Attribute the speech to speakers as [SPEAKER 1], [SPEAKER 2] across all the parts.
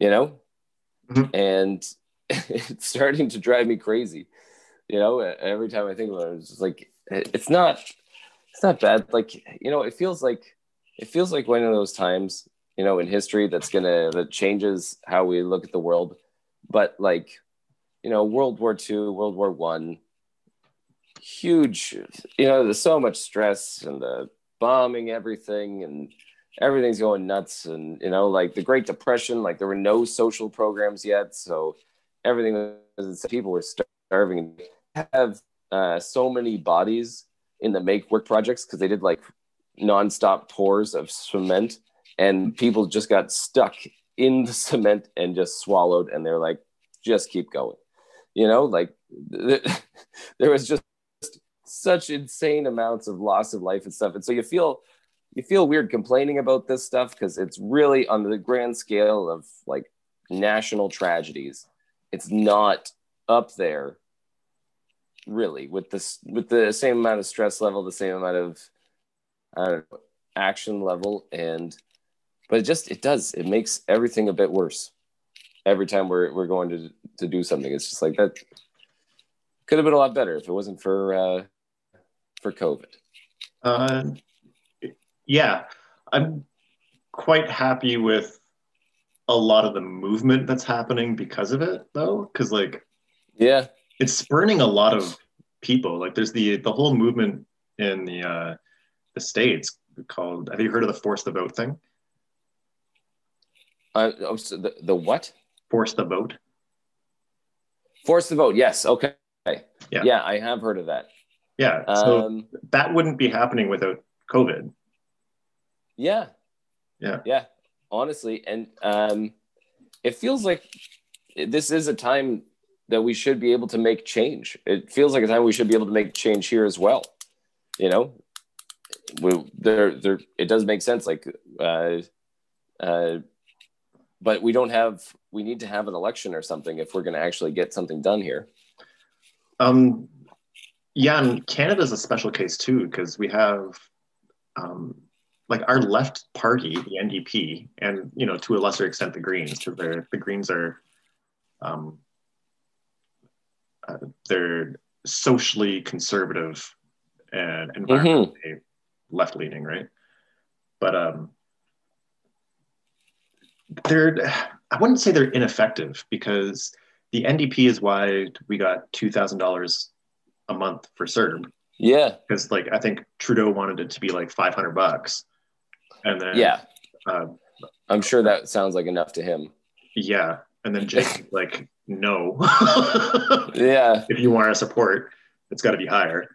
[SPEAKER 1] you know,
[SPEAKER 2] Mhm.
[SPEAKER 1] and it's starting to drive me crazy. You know, every time I think about it, it's just like it's not, it's not bad. Like you know, it feels like it feels like one of those times, you know, in history that's gonna that changes how we look at the world. But like, you know, World War II, World War One, huge. You know, there's so much stress and the bombing everything and everything's going nuts and you know like the great depression like there were no social programs yet so everything was people were starving. Have uh, so many bodies in the make work projects because they did like nonstop pours of cement and people just got stuck in the cement and just swallowed and they're like just keep going. You know like there was just such insane amounts of loss of life and stuff. And so you feel you feel weird complaining about this stuff because it's really on the grand scale of like national tragedies it's not up there really with this with the same amount of stress level the same amount of know, action level and but it just it does it makes everything a bit worse. Every time we're, we're going to to do something it's just like that could have been a lot better if it wasn't for uh for covid.
[SPEAKER 2] Uh, yeah, I'm quite happy with a lot of the movement that's happening because of it, though, because like
[SPEAKER 1] yeah
[SPEAKER 2] it's spurning a lot of people. Like there's the the whole movement in the uh, the states called. Have you heard of the force the vote thing?
[SPEAKER 1] uh, oh, so the, the what
[SPEAKER 2] Force the vote.
[SPEAKER 1] Force the vote. Yes. Okay.
[SPEAKER 2] Yeah.
[SPEAKER 1] Yeah, I have heard of that.
[SPEAKER 2] Yeah, so
[SPEAKER 1] Um,
[SPEAKER 2] that wouldn't be happening without COVID.
[SPEAKER 1] Yeah.
[SPEAKER 2] Yeah.
[SPEAKER 1] Yeah. Honestly, and um, it feels like this is a time that we should be able to make change. It feels like a time we should be able to make change here as well. You know, we, there, there. It does make sense. Like, uh, uh, but we don't have. We need to have an election or something if we're going to actually get something done here.
[SPEAKER 2] Um, yeah, and Canada's a special case too because we have um, like our left party, the NDP, and you know to a lesser extent the Greens, because they're the Greens are um, uh, they're socially conservative and environmentally left leaning, right? But um, they're I wouldn't say they're ineffective because the NDP is why we got two thousand dollars a month for CERB
[SPEAKER 1] Yeah.
[SPEAKER 2] because like I think Trudeau wanted it to be like five hundred bucks, and then
[SPEAKER 1] Yeah.
[SPEAKER 2] uh,
[SPEAKER 1] I'm sure that sounds like enough to him.
[SPEAKER 2] yeah, and then Jake like no,
[SPEAKER 1] Yeah.
[SPEAKER 2] if you want our support, it's got to be higher.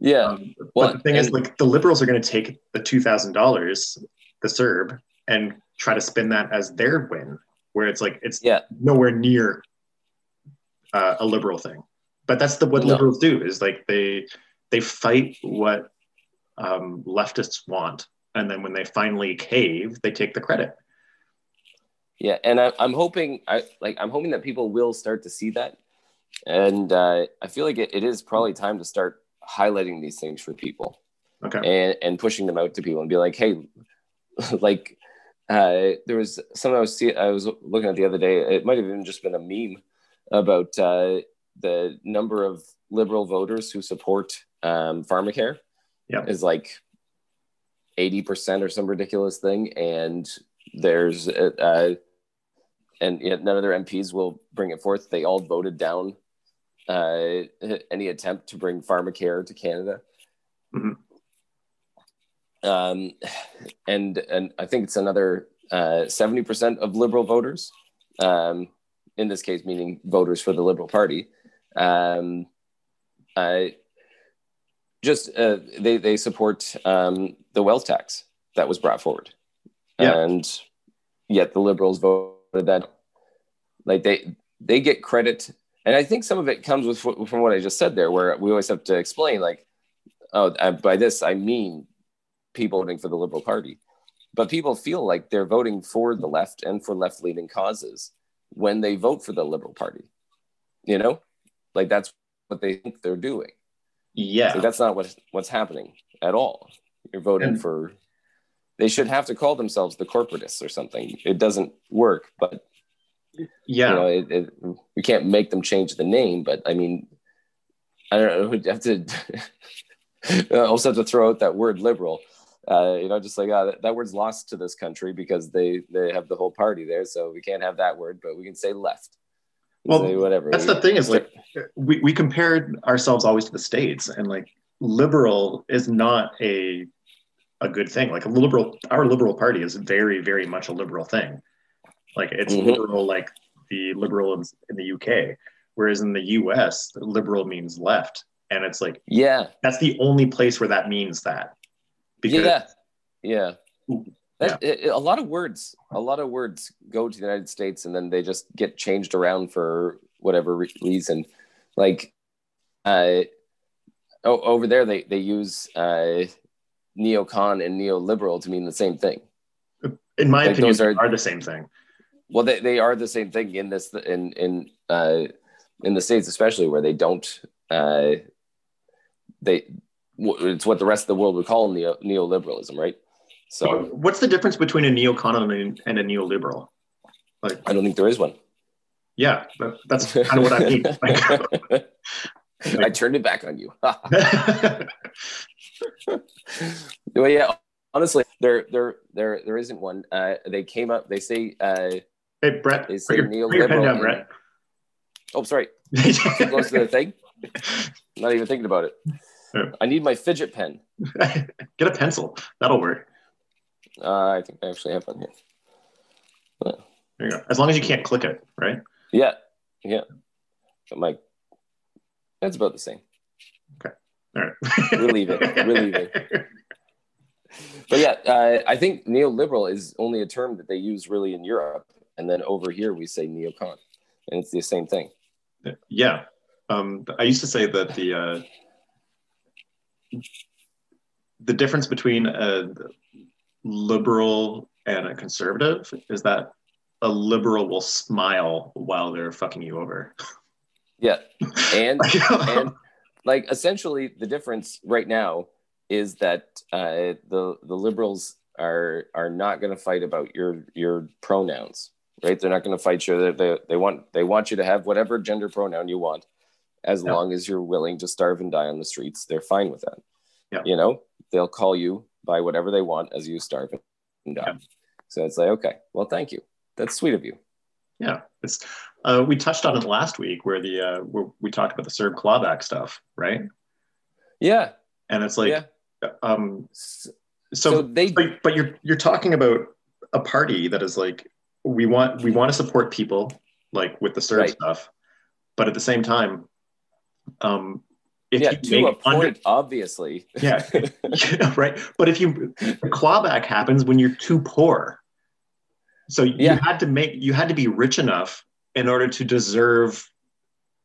[SPEAKER 1] Yeah.
[SPEAKER 2] Um,
[SPEAKER 1] Well,
[SPEAKER 2] but the thing is, like the Liberals are going to take the two thousand dollars, the CERB, and try to spin that as their win, where it's like it's
[SPEAKER 1] Yeah.
[SPEAKER 2] nowhere near uh, a liberal thing. But that's the what
[SPEAKER 1] No.
[SPEAKER 2] liberals do is like they they fight what um, leftists want, and then when they finally cave, they take the credit.
[SPEAKER 1] Yeah, and I, I'm hoping, I like, I'm hoping that people will start to see that, and uh, I feel like it, it is probably time to start highlighting these things for people
[SPEAKER 2] Okay.
[SPEAKER 1] and and pushing them out to people and be like, hey, like, uh, there was something I was see, I was looking at the other day. It might have even just been a meme about uh, the number of liberal voters who support um, pharmacare.
[SPEAKER 2] Yeah.
[SPEAKER 1] is like eighty percent or some ridiculous thing, and there's uh, and yet none of their MPs will bring it forth. They all voted down uh, any attempt to bring pharmacare to Canada.
[SPEAKER 2] Mhm.
[SPEAKER 1] Um, and and I think it's another uh, seventy percent of Liberal voters, um, in this case, meaning voters for the Liberal Party. Um, I just uh, they they support um, the wealth tax that was brought forward,
[SPEAKER 2] Yeah.
[SPEAKER 1] and yet the Liberals voted that like they they get credit, and I think some of it comes with from what I just said there, where we always have to explain like, oh, by this I mean people voting for the Liberal Party, but people feel like they're voting for the left and for left leaning causes when they vote for the Liberal Party, you know, like that's what they think they're doing.
[SPEAKER 2] Yeah.
[SPEAKER 1] So that's not what what's happening at all. You're voting
[SPEAKER 2] And-
[SPEAKER 1] for. They should have to call themselves the corporatists or something. It doesn't work, but
[SPEAKER 2] Yeah.
[SPEAKER 1] You know, it, it, we can't make them change the name, but I mean, I don't know. We have to also have to throw out that word liberal. Uh, you know, just like uh, that, that, word's lost to this country because they they have the whole party there, so we can't have that word, but we can say left.
[SPEAKER 2] Well, say whatever. That's the thing is like we we compared ourselves always to the states, and like liberal is not a a good thing. Like a liberal, our liberal party is very very much a liberal thing. Like it's mm-hmm. liberal, like the liberal in, in the UK, whereas in the US, liberal means left, and it's like
[SPEAKER 1] yeah,
[SPEAKER 2] that's the only place where that means that.
[SPEAKER 1] Because, yeah, yeah. That, yeah. It, a lot of words, a lot of words go to the United States and then they just get changed around for whatever reason. Like, uh, oh, over there they they use uh, neocon and neoliberal to mean the same thing.
[SPEAKER 2] In my like opinion, those are, are the same thing.
[SPEAKER 1] Well, they, they are the same thing in this in in uh, in the states, especially where they don't uh, they it's what the rest of the world would call neo, neoliberalism, right?
[SPEAKER 2] So, what's the difference between a neocon and a neoliberal?
[SPEAKER 1] Like, I don't think there is one.
[SPEAKER 2] Yeah, that's kind of what I mean. Like,
[SPEAKER 1] I turned it back on you. well, yeah, honestly, there, there, there, there isn't one. Uh, they came up. They say. Uh,
[SPEAKER 2] hey, Brett.
[SPEAKER 1] They say neoliberal. Down, Brett. Oh, sorry. Close to the thing. Not even thinking about it. I need my fidget pen.
[SPEAKER 2] Get a pencil. That'll work.
[SPEAKER 1] Uh, I think I actually have one here.
[SPEAKER 2] There you go. As long as you can't click it, right?
[SPEAKER 1] Yeah. Yeah. My that's about the same.
[SPEAKER 2] Okay. All right.
[SPEAKER 1] we'll leave it. We'll leave it. But yeah, uh, I think neoliberal is only a term that they use really in Europe, and then over here we say neocon, and it's the same thing.
[SPEAKER 2] Yeah, um, I used to say that the uh, the difference between a liberal and a conservative is that a liberal will smile while they're fucking you over.
[SPEAKER 1] Yeah. And and like essentially the difference right now is that uh, the the liberals are are not going to fight about your your pronouns, right? They're not going to fight you. They, they want they want you to have whatever gender pronoun you want, as yeah. long as you're willing to starve and die on the streets. They're fine with that.
[SPEAKER 2] Yeah.
[SPEAKER 1] You know, they'll call you by whatever they want as you starve and die. Yeah. So it's like, okay, well, thank you. That's sweet of you.
[SPEAKER 2] Yeah, it's uh, we touched on it last week where the uh, where we talked about the CERB clawback stuff, right?
[SPEAKER 1] Yeah,
[SPEAKER 2] and it's like, yeah. um, so,
[SPEAKER 1] so they,
[SPEAKER 2] but, but you're you're talking about a party that is like we want we want to support people like with the CERB right. stuff, but at the same time, um,
[SPEAKER 1] if yeah, you to a point, under, obviously.
[SPEAKER 2] yeah, right. But if you the clawback happens when you're too poor. So you yeah. had to make you had to be rich enough in order to deserve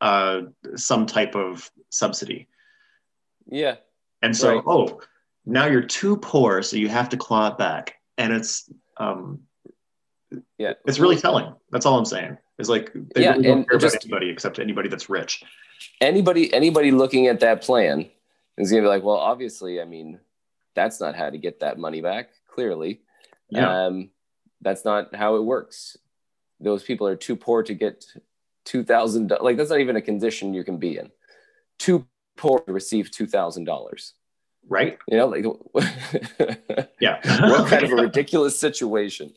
[SPEAKER 2] uh, some type of subsidy.
[SPEAKER 1] Yeah.
[SPEAKER 2] And so, right. oh, now you're too poor, so you have to claw it back, and it's um,
[SPEAKER 1] yeah,
[SPEAKER 2] it's really telling. That's all I'm saying. It's like they yeah, really don't care just, about anybody except anybody that's rich.
[SPEAKER 1] Anybody, anybody looking at that plan is gonna be like, well, obviously, I mean, that's not how to get that money back. Clearly, yeah. Um, that's not how it works. Those people are too poor to get two thousand. Like that's not even a condition you can be in. Too poor to receive two thousand dollars.
[SPEAKER 2] Right.
[SPEAKER 1] You know, like
[SPEAKER 2] yeah.
[SPEAKER 1] what kind of a ridiculous situation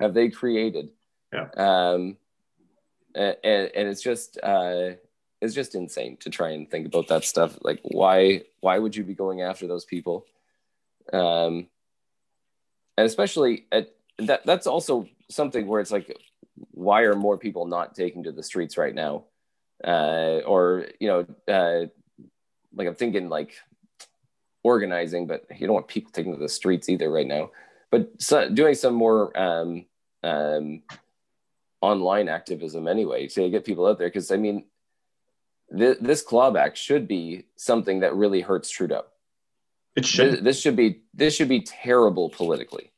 [SPEAKER 1] have they created?
[SPEAKER 2] Yeah.
[SPEAKER 1] Um, and, and it's just uh, it's just insane to try and think about that stuff. Like, why why would you be going after those people? Um, and especially at that that's also something where it's like, why are more people not taking to the streets right now? Uh, or you know, uh, like I'm thinking like organizing, but you don't want people taking to the streets either right now. But so, doing some more um, um, online activism anyway to get people out there because I mean, th- this clawback should be something that really hurts Trudeau.
[SPEAKER 2] It should.
[SPEAKER 1] This, this should be this should be terrible politically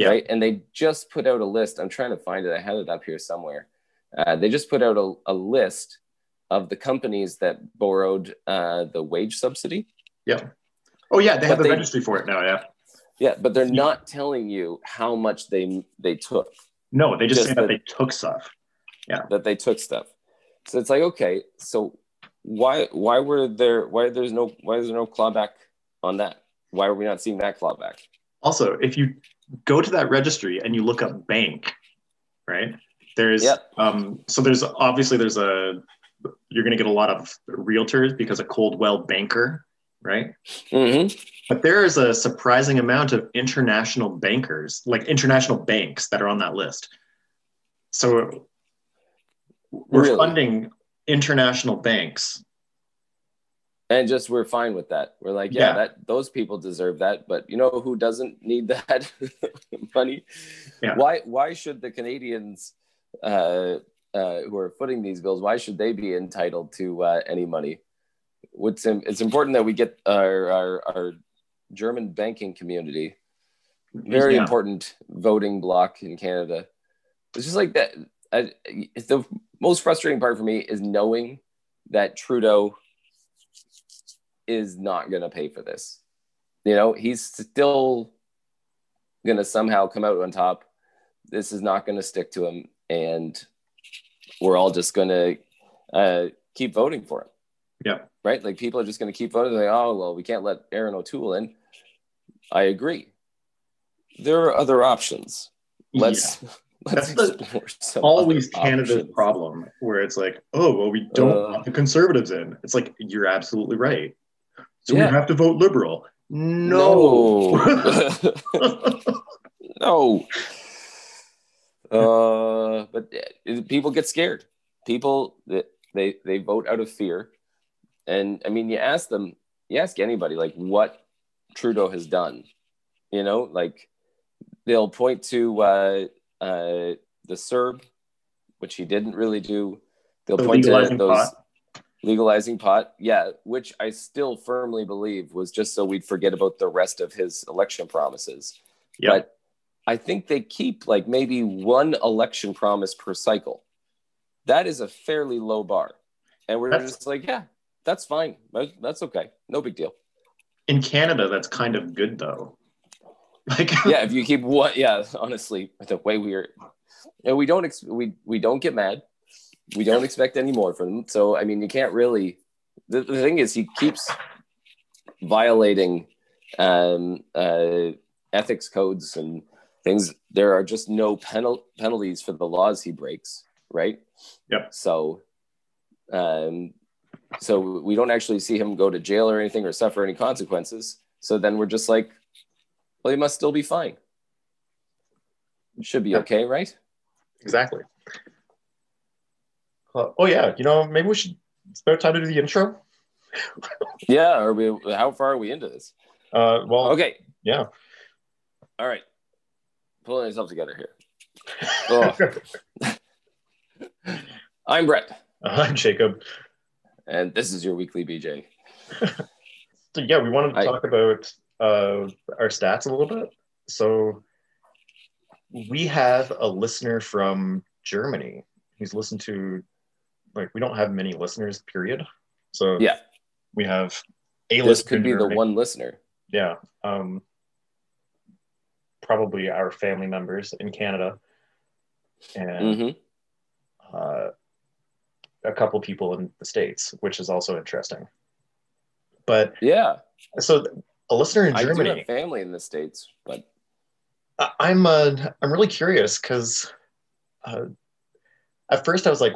[SPEAKER 1] yeah. right? And they just put out a list. I'm trying to find it. I had it up here somewhere. Uh, they just put out a, a, list of the companies that borrowed uh, the wage subsidy.
[SPEAKER 2] Yeah. Oh yeah, they but have the they, registry for it now. Yeah.
[SPEAKER 1] Yeah, but they're not telling you how much they they took.
[SPEAKER 2] No, they just, just say that they took stuff. Yeah.
[SPEAKER 1] that they took stuff. So it's like, okay, so why why were there why there's no why is there no clawback on that? Why are we not seeing that clawback?
[SPEAKER 2] Also, if you go to that registry and you look up bank, right? There's
[SPEAKER 1] Yep.
[SPEAKER 2] um so there's obviously there's a you're gonna get a lot of realtors because of Coldwell Banker, right?
[SPEAKER 1] Mm-hmm.
[SPEAKER 2] But there is a surprising amount of international bankers, like international banks that are on that list. So we're
[SPEAKER 1] Really?
[SPEAKER 2] funding international banks.
[SPEAKER 1] And just we're fine with that. We're like, yeah,
[SPEAKER 2] Yeah.
[SPEAKER 1] that those people deserve that, but you know who doesn't need that money?
[SPEAKER 2] Yeah.
[SPEAKER 1] Why why should the Canadians uh, uh, who are footing these bills, why should they be entitled to uh, any money? What's im- it's important that we get our, our our German banking community very
[SPEAKER 2] Yeah.
[SPEAKER 1] important voting block in Canada. It's just like that. I, the most frustrating part for me is knowing that Trudeau is not going to pay for this. You know, he's still going to somehow come out on top. This is not going to stick to him, and we're all just going to uh, keep voting for him.
[SPEAKER 2] Yeah.
[SPEAKER 1] Right? Like people are just going to keep voting. Like, oh well, we can't let Erin O'Toole in. I agree. There are other options. Let's let's
[SPEAKER 2] That's the-
[SPEAKER 1] explore
[SPEAKER 2] always Canada's
[SPEAKER 1] options.
[SPEAKER 2] problem, where it's like, oh well, we don't
[SPEAKER 1] Uh.
[SPEAKER 2] want the conservatives in. It's like you're absolutely right. So
[SPEAKER 1] Yeah.
[SPEAKER 2] we have to vote liberal. No.
[SPEAKER 1] No. no. Uh, but uh, people get scared. People they, they they vote out of fear, and I mean, you ask them, you ask anybody like what Trudeau has done. You know, like they'll point to uh, uh, the CERB, which he didn't really do. They'll
[SPEAKER 2] The
[SPEAKER 1] point to those
[SPEAKER 2] pot.
[SPEAKER 1] Legalizing pot yeah which i still firmly believe was just so we'd forget about the rest of his election promises.
[SPEAKER 2] Yeah.
[SPEAKER 1] but i think they keep like maybe one election promise per cycle. That is a fairly low bar. And we're
[SPEAKER 2] That's-
[SPEAKER 1] just like yeah that's fine. That's okay. No big deal.
[SPEAKER 2] In Canada, that's kind of good though. Like
[SPEAKER 1] yeah if you keep what yeah honestly the way we're and we don't ex- we we don't get mad we don't expect any more from them so i mean you can't really the, the thing is he keeps violating um uh ethics codes and things there are just no penal- penalties for the laws he breaks right
[SPEAKER 2] Yep.
[SPEAKER 1] so um so we don't actually see him go to jail or anything or suffer any consequences so then we're just like well, he must still be fine. Should be okay, right?
[SPEAKER 2] exactly. Uh, oh yeah, you know maybe we should. It's about time to do the intro.
[SPEAKER 1] Yeah. Are we? How far are we into this?
[SPEAKER 2] Uh, well,
[SPEAKER 1] Okay.
[SPEAKER 2] yeah.
[SPEAKER 1] All right. Pulling yourself together here. Oh, I'm Brett,
[SPEAKER 2] I'm Jacob.
[SPEAKER 1] and this is your weekly BJ.
[SPEAKER 2] So yeah, we wanted to
[SPEAKER 1] I-
[SPEAKER 2] talk about uh, our stats a little bit. So we have a listener from Germany. He's listened to like we don't have many listeners, period. So
[SPEAKER 1] Yeah.
[SPEAKER 2] we have a list.
[SPEAKER 1] could be the
[SPEAKER 2] Germany.
[SPEAKER 1] one listener.
[SPEAKER 2] Yeah. Um, probably our family members in Canada, and
[SPEAKER 1] hmm
[SPEAKER 2] uh, a couple people in the states, which is also interesting. But
[SPEAKER 1] Yeah.
[SPEAKER 2] so a listener in
[SPEAKER 1] I do
[SPEAKER 2] Germany.
[SPEAKER 1] have family in the states, but
[SPEAKER 2] I'm uh, I'm really curious because uh, at first I was like,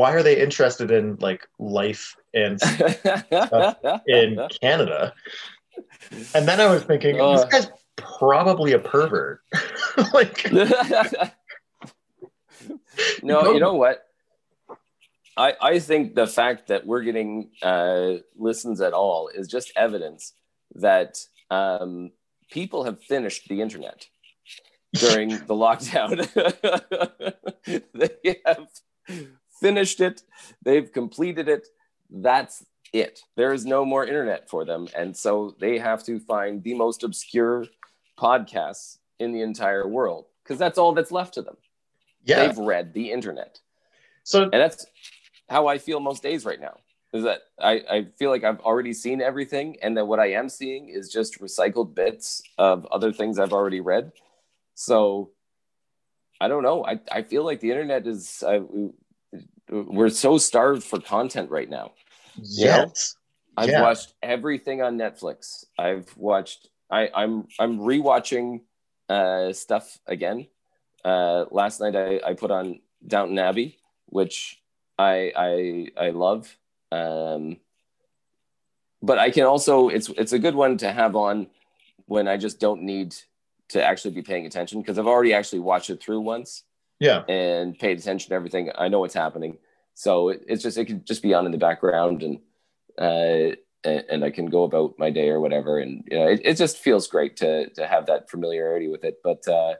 [SPEAKER 2] why are they interested in like life and in Canada? And then I was thinking, this
[SPEAKER 1] Uh.
[SPEAKER 2] guy's probably a pervert. like,
[SPEAKER 1] no, you know what? I, I think the fact that we're getting uh, listens at all is just evidence that um, people have finished the internet during the lockdown. they have finished it, they've completed it. That's it. There is no more internet for them. And so they have to find the most obscure podcasts in the entire world because that's all that's left to them.
[SPEAKER 2] yeah.
[SPEAKER 1] They've read the internet.
[SPEAKER 2] So
[SPEAKER 1] And that's how I feel most days right now. Is that I, I feel like I've already seen everything, and that what I am seeing is just recycled bits of other things I've already read. So I don't know. I, I feel like the internet is uh, we're so starved for content right now.
[SPEAKER 2] Yes.
[SPEAKER 1] I've
[SPEAKER 2] Yeah.
[SPEAKER 1] watched everything on Netflix. I've watched I, I'm I'm rewatching uh stuff again. Uh last night I, I put on Downton Abbey, which I I I love. Um but I can also it's it's a good one to have on when I just don't need to actually be paying attention because I've already actually watched it through once
[SPEAKER 2] Yeah.
[SPEAKER 1] and paid attention to everything. I know what's happening, so it, it's just it can just be on in the background, and uh, and, and I can go about my day or whatever. And you know, it, it just feels great to to have that familiarity with it. But uh,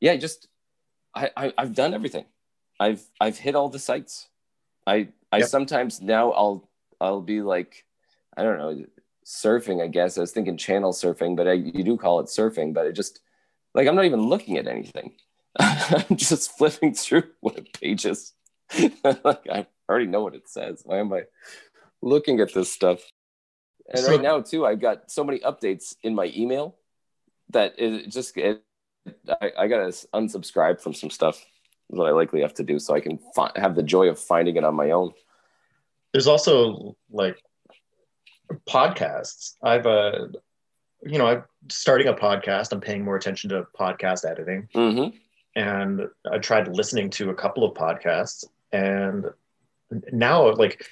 [SPEAKER 1] yeah, just I, I I've done everything. I've I've hit all the sites. I I
[SPEAKER 2] Yep.
[SPEAKER 1] sometimes now I'll I'll be like I don't know surfing. I guess I was thinking channel surfing, but I, you do call it surfing. But it just like I'm not even looking at anything. I'm just flipping through web pages. like I already know what it says. Why am I looking at this stuff? And
[SPEAKER 2] So-
[SPEAKER 1] right now too, I've got so many updates in my email that it just it, I, I gotta unsubscribe from some stuff that I likely have to do so I can fi- have the joy of finding it on my own.
[SPEAKER 2] There's also like podcasts. I've uh you know, I'm starting a podcast. I'm paying more attention to podcast editing.
[SPEAKER 1] Mm-hmm.
[SPEAKER 2] And I tried listening to a couple of podcasts and now like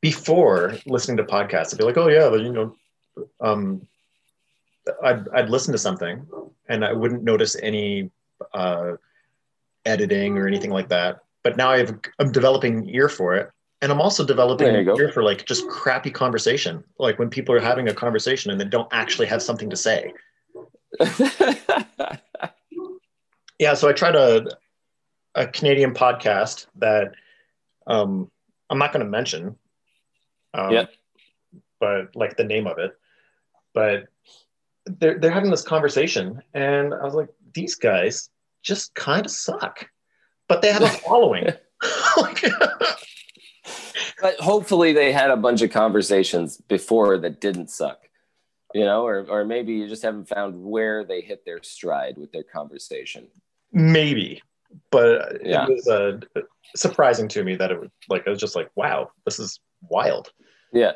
[SPEAKER 2] before listening to podcasts I'd be like oh yeah you know um I'd, I'd listen to something and I wouldn't notice any uh, editing or anything like that. But now I've, I'm developing an ear for it and I'm also developing an ear for like just crappy conversation like when people are having a conversation and they don't actually have something to say yeah so i tried a, a canadian podcast that um, i'm not going to mention um,
[SPEAKER 1] Yeah.
[SPEAKER 2] but like the name of it. But they're, they're having this conversation and i was like these guys just kind of suck but they have a following.
[SPEAKER 1] But hopefully they had a bunch of conversations before that didn't suck you know or, or maybe you just haven't found where they hit their stride with their conversation
[SPEAKER 2] maybe but
[SPEAKER 1] Yeah.
[SPEAKER 2] it was uh, surprising to me that it was like i was just like wow this is wild.
[SPEAKER 1] Yeah.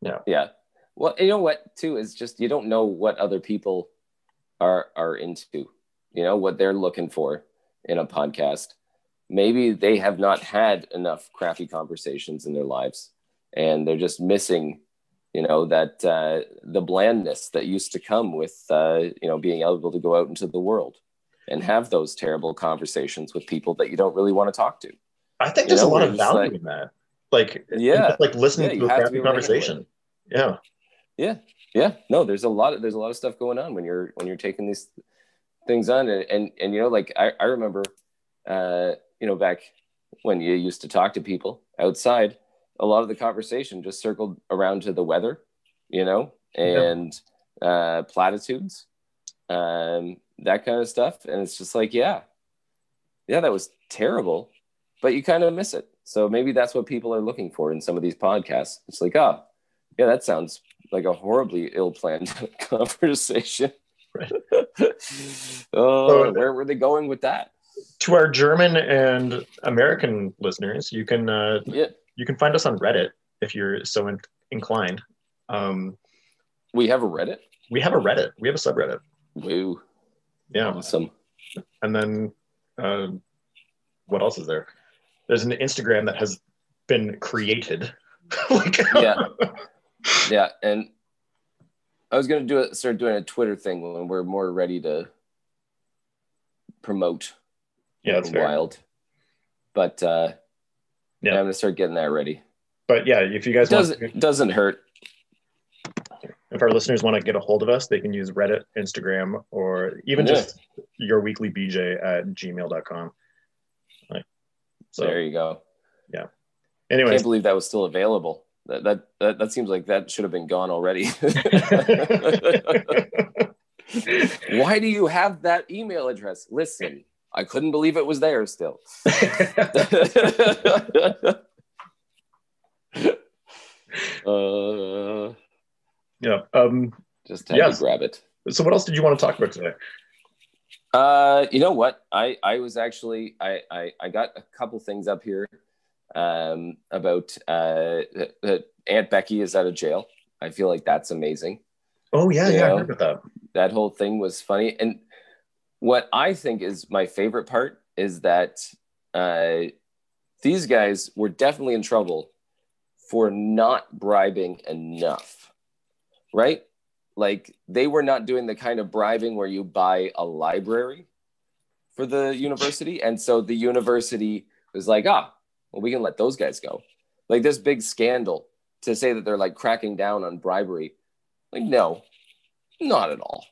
[SPEAKER 2] Yeah.
[SPEAKER 1] yeah. Well you know what too is just you don't know what other people are are into you know what they're looking for in a podcast. Maybe they have not had enough crappy conversations in their lives and they're just missing you know that uh, the blandness that used to come with uh, you know being able to go out into the world and have those terrible conversations with people that you don't really want to talk to.
[SPEAKER 2] I think
[SPEAKER 1] You
[SPEAKER 2] there's
[SPEAKER 1] know,
[SPEAKER 2] a lot of value
[SPEAKER 1] like-
[SPEAKER 2] in that. Like,
[SPEAKER 1] Yeah.
[SPEAKER 2] like listening
[SPEAKER 1] Yeah,
[SPEAKER 2] to a
[SPEAKER 1] to
[SPEAKER 2] conversation. Yeah,
[SPEAKER 1] yeah. Yeah. No there's a lot of there's a lot of stuff going on when you're when you're taking these things on. And and, and you know like I, I remember uh you know back when you used to talk to people outside a lot of the conversation just circled around to the weather you know and uh platitudes. Um that kind of stuff and it's just like yeah yeah that was terrible but you kind of miss it so maybe that's what people are looking for in some of these podcasts it's like oh yeah that sounds like a horribly ill-planned conversation
[SPEAKER 2] Right.
[SPEAKER 1] oh
[SPEAKER 2] So-
[SPEAKER 1] where were they going with that
[SPEAKER 2] to our German and American listeners, you can uh,
[SPEAKER 1] yeah
[SPEAKER 2] you can find us on Reddit if you're so in- inclined. Um,
[SPEAKER 1] we have a reddit
[SPEAKER 2] we have a Reddit. We have a subreddit.
[SPEAKER 1] woo
[SPEAKER 2] Yeah,
[SPEAKER 1] awesome
[SPEAKER 2] and then uh, what else is there? There's an Instagram that has been created. like,
[SPEAKER 1] Yeah. yeah and i was going to do it start doing a twitter thing when we're more ready to promote
[SPEAKER 2] yeah, that's
[SPEAKER 1] wild but uh
[SPEAKER 2] Yeah.
[SPEAKER 1] i'm gonna start getting that ready
[SPEAKER 2] But yeah, if you guys
[SPEAKER 1] it doesn't doesn't hurt
[SPEAKER 2] if our listeners want to get a hold of us, they can use Reddit, Instagram, or even
[SPEAKER 1] Yeah.
[SPEAKER 2] just your weekly BJ at gmail.com. Like, so,
[SPEAKER 1] there you go.
[SPEAKER 2] Anyways,
[SPEAKER 1] can't believe that was still available. That, that that that seems like that should have been gone already. Why do you have that email address? Listen i couldn't believe it was there still. Uh,
[SPEAKER 2] yeah. Um,
[SPEAKER 1] just had
[SPEAKER 2] Yes.
[SPEAKER 1] to grab it
[SPEAKER 2] so, what else did you want to talk about today?
[SPEAKER 1] Uh, you know what? I I was actually I I, I got a couple things up here um, about uh, Aunt Becky is out of jail. I feel like that's amazing.
[SPEAKER 2] Oh yeah,
[SPEAKER 1] You
[SPEAKER 2] yeah, I heard about that.
[SPEAKER 1] That whole thing was funny. And what I think is my favorite part is that uh, these guys were definitely in trouble for not bribing enough, right? Like they were not doing the kind of bribing where you buy a library for the university. And so the university was like, ah, well, we can let those guys go. Like this big scandal to say that they're like cracking down on bribery. Like, no, not at all.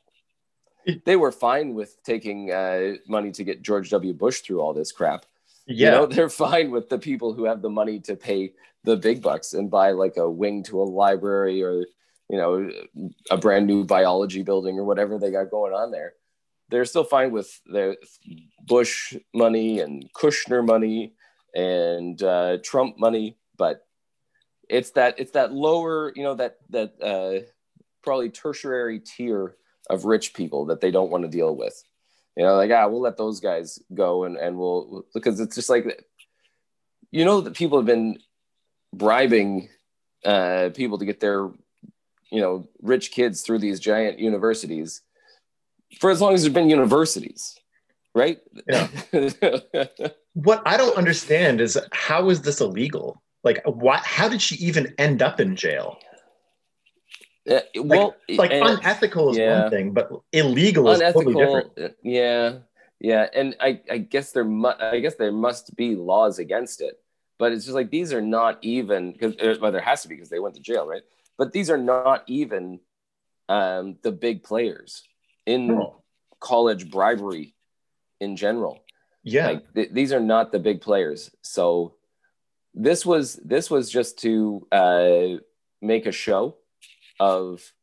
[SPEAKER 1] They were fine with taking uh, money to get George W. Bush through all this crap.
[SPEAKER 2] Yeah,
[SPEAKER 1] You know, they're fine with the people who have the money to pay the big bucks and buy like a wing to a library or, you know, a brand new biology building or whatever they got going on there. They're still fine with the Bush money and Kushner money and uh, Trump money, but it's that it's that lower, you know, that that uh, probably tertiary tier of rich people that they don't want to deal with. You know, like ah, we'll let those guys go, and and we'll because it's just like, you know, that people have been bribing uh, people to get their, you know, rich kids through these giant universities for as long as there's been universities, right?
[SPEAKER 2] Yeah. what I don't understand is how is this illegal? Like, why? How did she even end up in jail?
[SPEAKER 1] Uh, well,
[SPEAKER 2] Like,
[SPEAKER 1] and-
[SPEAKER 2] unethical is
[SPEAKER 1] yeah.
[SPEAKER 2] one thing, but illegal is totally different.
[SPEAKER 1] Yeah, yeah, and I, I guess there mu- I guess there must be laws against it, but it's just like these are not even because well, there has to be because they went to jail, right? But these are not even um, the big players in college bribery in general.
[SPEAKER 2] Yeah,
[SPEAKER 1] Like th- these are not the big players. So this was this was just to uh, make a show of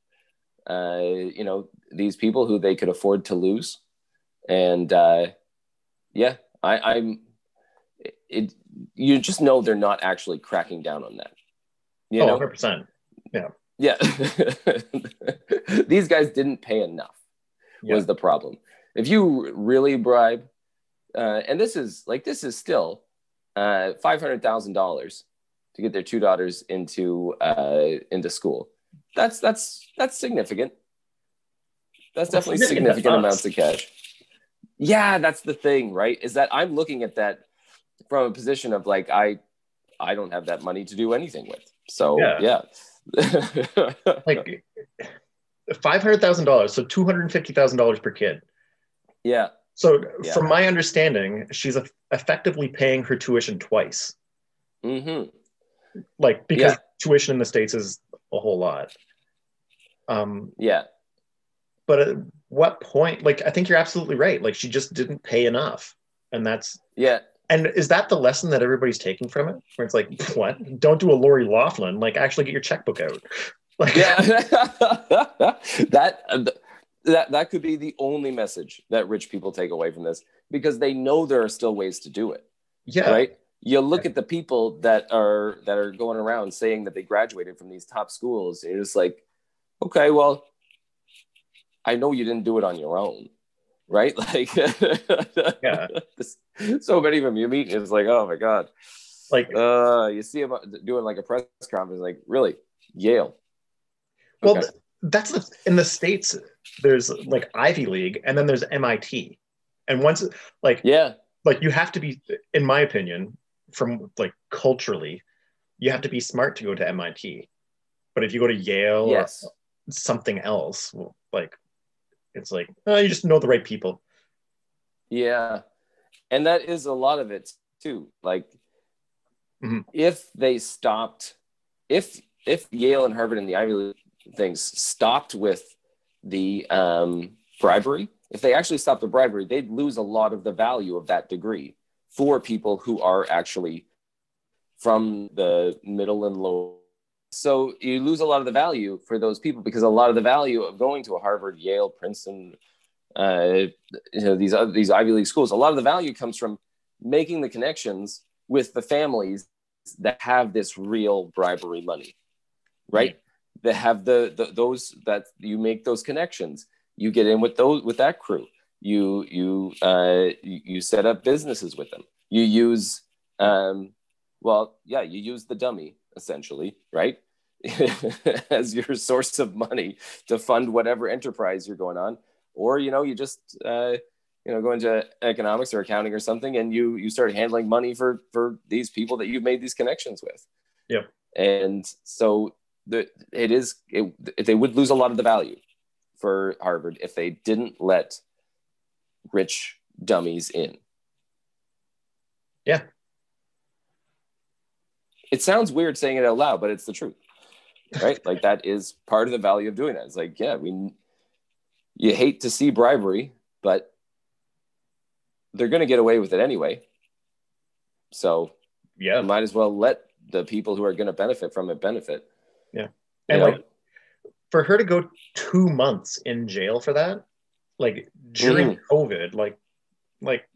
[SPEAKER 1] uh, you know these people who they could afford to lose, and uh, yeah, I, I'm it. You just know they're not actually cracking down on that. You
[SPEAKER 2] oh,
[SPEAKER 1] know,
[SPEAKER 2] 100 percent.
[SPEAKER 1] yeah. these guys didn't pay enough
[SPEAKER 2] Yeah.
[SPEAKER 1] was the problem. If you really bribe, uh, and this is like this is still uh, five hundred thousand dollars to get their two daughters into uh, into school. That's that's that's significant. That's
[SPEAKER 2] That's
[SPEAKER 1] definitely
[SPEAKER 2] significant
[SPEAKER 1] significant amounts of cash. Yeah, that's the thing, right? Is that I'm looking at that from a position of like I I don't have that money to do anything with. So
[SPEAKER 2] Yeah.
[SPEAKER 1] yeah.
[SPEAKER 2] Like, five hundred thousand dollars, so two hundred fifty thousand dollars per kid.
[SPEAKER 1] yeah.
[SPEAKER 2] So,
[SPEAKER 1] Yeah.
[SPEAKER 2] from my understanding, she's eff- effectively paying her tuition twice.
[SPEAKER 1] Mm-hmm.
[SPEAKER 2] Like, because
[SPEAKER 1] Yeah.
[SPEAKER 2] tuition in the states is a whole lot. Um,
[SPEAKER 1] Yeah.
[SPEAKER 2] but at what point? Like, I think you're absolutely right. Like, she just didn't pay enough, and that's
[SPEAKER 1] Yeah.
[SPEAKER 2] And is that the lesson that everybody's taking from it? Where it's like, what? Don't do a Lori Loughlin. Like, actually get your checkbook out. Like,
[SPEAKER 1] Yeah. that uh, that that could be the only message that rich people take away from this because they know there are still ways to do it,
[SPEAKER 2] yeah,
[SPEAKER 1] right? You look at the people that are that are going around saying that they graduated from these top schools, and you're like, okay, well, I know you didn't do it on your own, right? Like,
[SPEAKER 2] Yeah.
[SPEAKER 1] so many of them you meet, it's like, oh my god,
[SPEAKER 2] like
[SPEAKER 1] uh, you see them doing like a press conference, like, really, Yale.
[SPEAKER 2] Well,
[SPEAKER 1] Okay.
[SPEAKER 2] that's the in the states. There's like Ivy League, and then there's MIT, and once like
[SPEAKER 1] Yeah,
[SPEAKER 2] like you have to be, in my opinion, from like culturally, you have to be smart to go to MIT. But if you go to Yale
[SPEAKER 1] yes,
[SPEAKER 2] or something else, like it's like oh, you just know the right people.
[SPEAKER 1] yeah, and that is a lot of it too. Like,
[SPEAKER 2] Mhm.
[SPEAKER 1] if they stopped, if if Yale and Harvard and the Ivy League things stopped with the um, bribery, if they actually stopped the bribery, they'd lose a lot of the value of that degree for people who are actually from the middle and low. So you lose a lot of the value for those people because a lot of the value of going to a Harvard, Yale, Princeton, uh, you know these other, these Ivy League schools. A lot of the value comes from making the connections with the families that have this real bribery money, right? That have the, the those that you make those connections. You get in with those with that crew. you you uh, you, you set up businesses with them. You use um, well, yeah, you use the dummy essentially, right? as your source of money to fund whatever enterprise you're going on. Or you know you just uh, you know go into economics or accounting or something and you you start handling money for for these people that you've made these connections with.
[SPEAKER 2] Yeah
[SPEAKER 1] and so the it is it, they would lose a lot of the value for harvard if they didn't let rich dummies in.
[SPEAKER 2] Yeah
[SPEAKER 1] it sounds weird saying it out loud but it's the truth right? like that is part of the value of doing that. It's like, yeah, we you hate to see bribery, but they're going to get away with it anyway. So,
[SPEAKER 2] yeah,
[SPEAKER 1] might as well let the people who are going to benefit from it benefit.
[SPEAKER 2] Yeah, and like for her to go two months in jail for that, like during mm. COVID, like like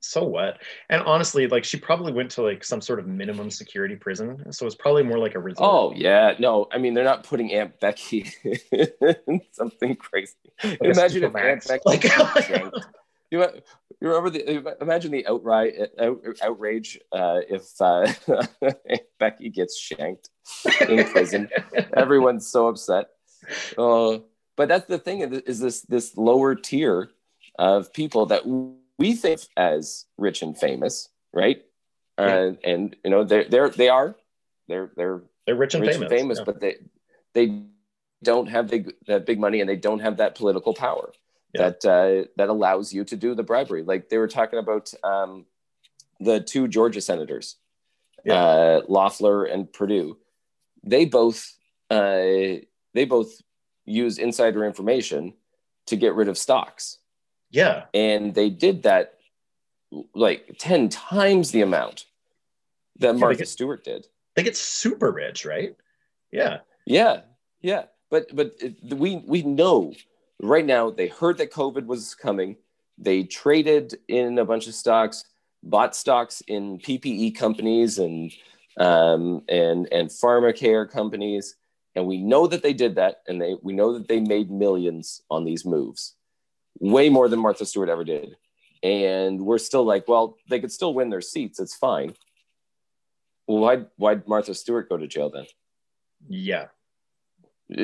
[SPEAKER 2] so what? And honestly, like she probably went to like some sort of minimum security prison, so it's probably more like a resort.
[SPEAKER 1] Oh yeah, no, I mean they're not putting Aunt Becky in something crazy. Like imagine if Aunt Becky like, you, you remember the imagine the outright out, outrage uh, if uh, Aunt Becky gets shanked in prison. Everyone's so upset. Uh, but that's the thing is this this lower tier of people that we think as rich and famous, right? Yeah. Uh, and you know they're they're they are they're they're
[SPEAKER 2] they're rich and rich famous,
[SPEAKER 1] and famous yeah. but they they don't have big that big money and they don't have that political power yeah. that uh, that allows you to do the bribery. Like they were talking about um, the two Georgia senators, uh, Loeffler and Perdue. They both uh, they both use insider information to get rid of stocks.
[SPEAKER 2] Yeah.
[SPEAKER 1] And they did that like 10 times the amount that Martha get, Stewart did.
[SPEAKER 2] They get super rich, right? Yeah.
[SPEAKER 1] Yeah. Yeah. But but we we know right now they heard that COVID was coming. They traded in a bunch of stocks, bought stocks in PPE companies and um, and and pharma care companies, and we know that they did that, and they we know that they made millions on these moves way more than Martha Stewart ever did. And we're still like, well, they could still win their seats. It's fine. Well, why why'd Martha Stewart go to jail then?
[SPEAKER 2] Yeah.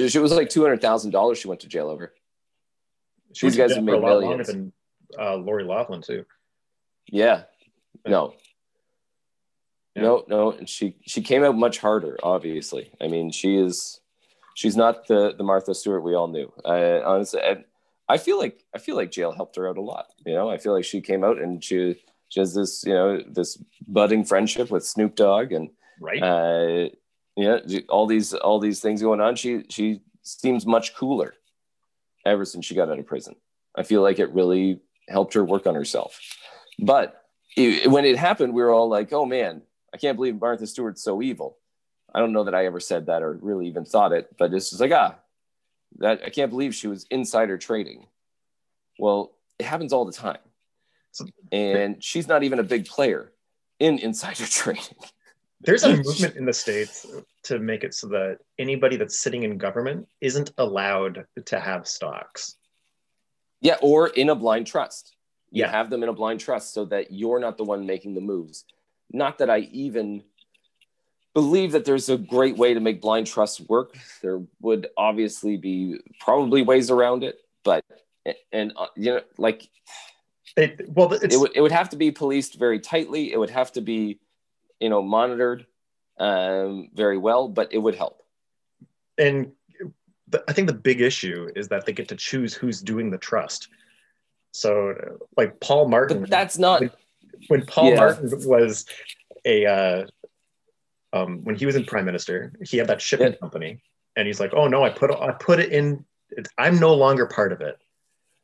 [SPEAKER 1] She was like two hundred thousand dollars. She went to jail over.
[SPEAKER 2] She These guys have made millions. Than uh, Lori Loughlin too.
[SPEAKER 1] Yeah. No. Yeah. No, no, and she she came out much harder. Obviously, I mean, she is she's not the the Martha Stewart we all knew. I honestly, I, I feel like I feel like jail helped her out a lot. You know, I feel like she came out and she she has this you know this budding friendship with Snoop Dogg and
[SPEAKER 2] right.
[SPEAKER 1] Uh, yeah, all these all these things going on. She she seems much cooler ever since she got out of prison. I feel like it really helped her work on herself. But it, when it happened, we were all like, "Oh man, I can't believe Martha Stewart's so evil." I don't know that I ever said that or really even thought it, but it's just like, ah, that I can't believe she was insider trading. Well, it happens all the time. And she's not even a big player in insider trading.
[SPEAKER 2] There's a movement in the States to make it so that anybody that's sitting in government isn't allowed to have stocks.
[SPEAKER 1] Yeah, or in a blind trust. You yeah. have them in a blind trust so that you're not the one making the moves. Not that I even believe that there's a great way to make blind trust work. There would obviously be probably ways around it, but and uh, you know, like
[SPEAKER 2] it, well,
[SPEAKER 1] it would it would have to be policed very tightly. It would have to be, you know, monitored um, very well, but it would help.
[SPEAKER 2] And the, I think the big issue is that they get to choose who's doing the trust. So, like Paul Martin,
[SPEAKER 1] but that's not
[SPEAKER 2] when, when Paul yeah. Martin was a uh, um, when he was in prime minister, he had that shipping yeah. company, and he's like, "Oh no, I put I put it in. I'm no longer part of it.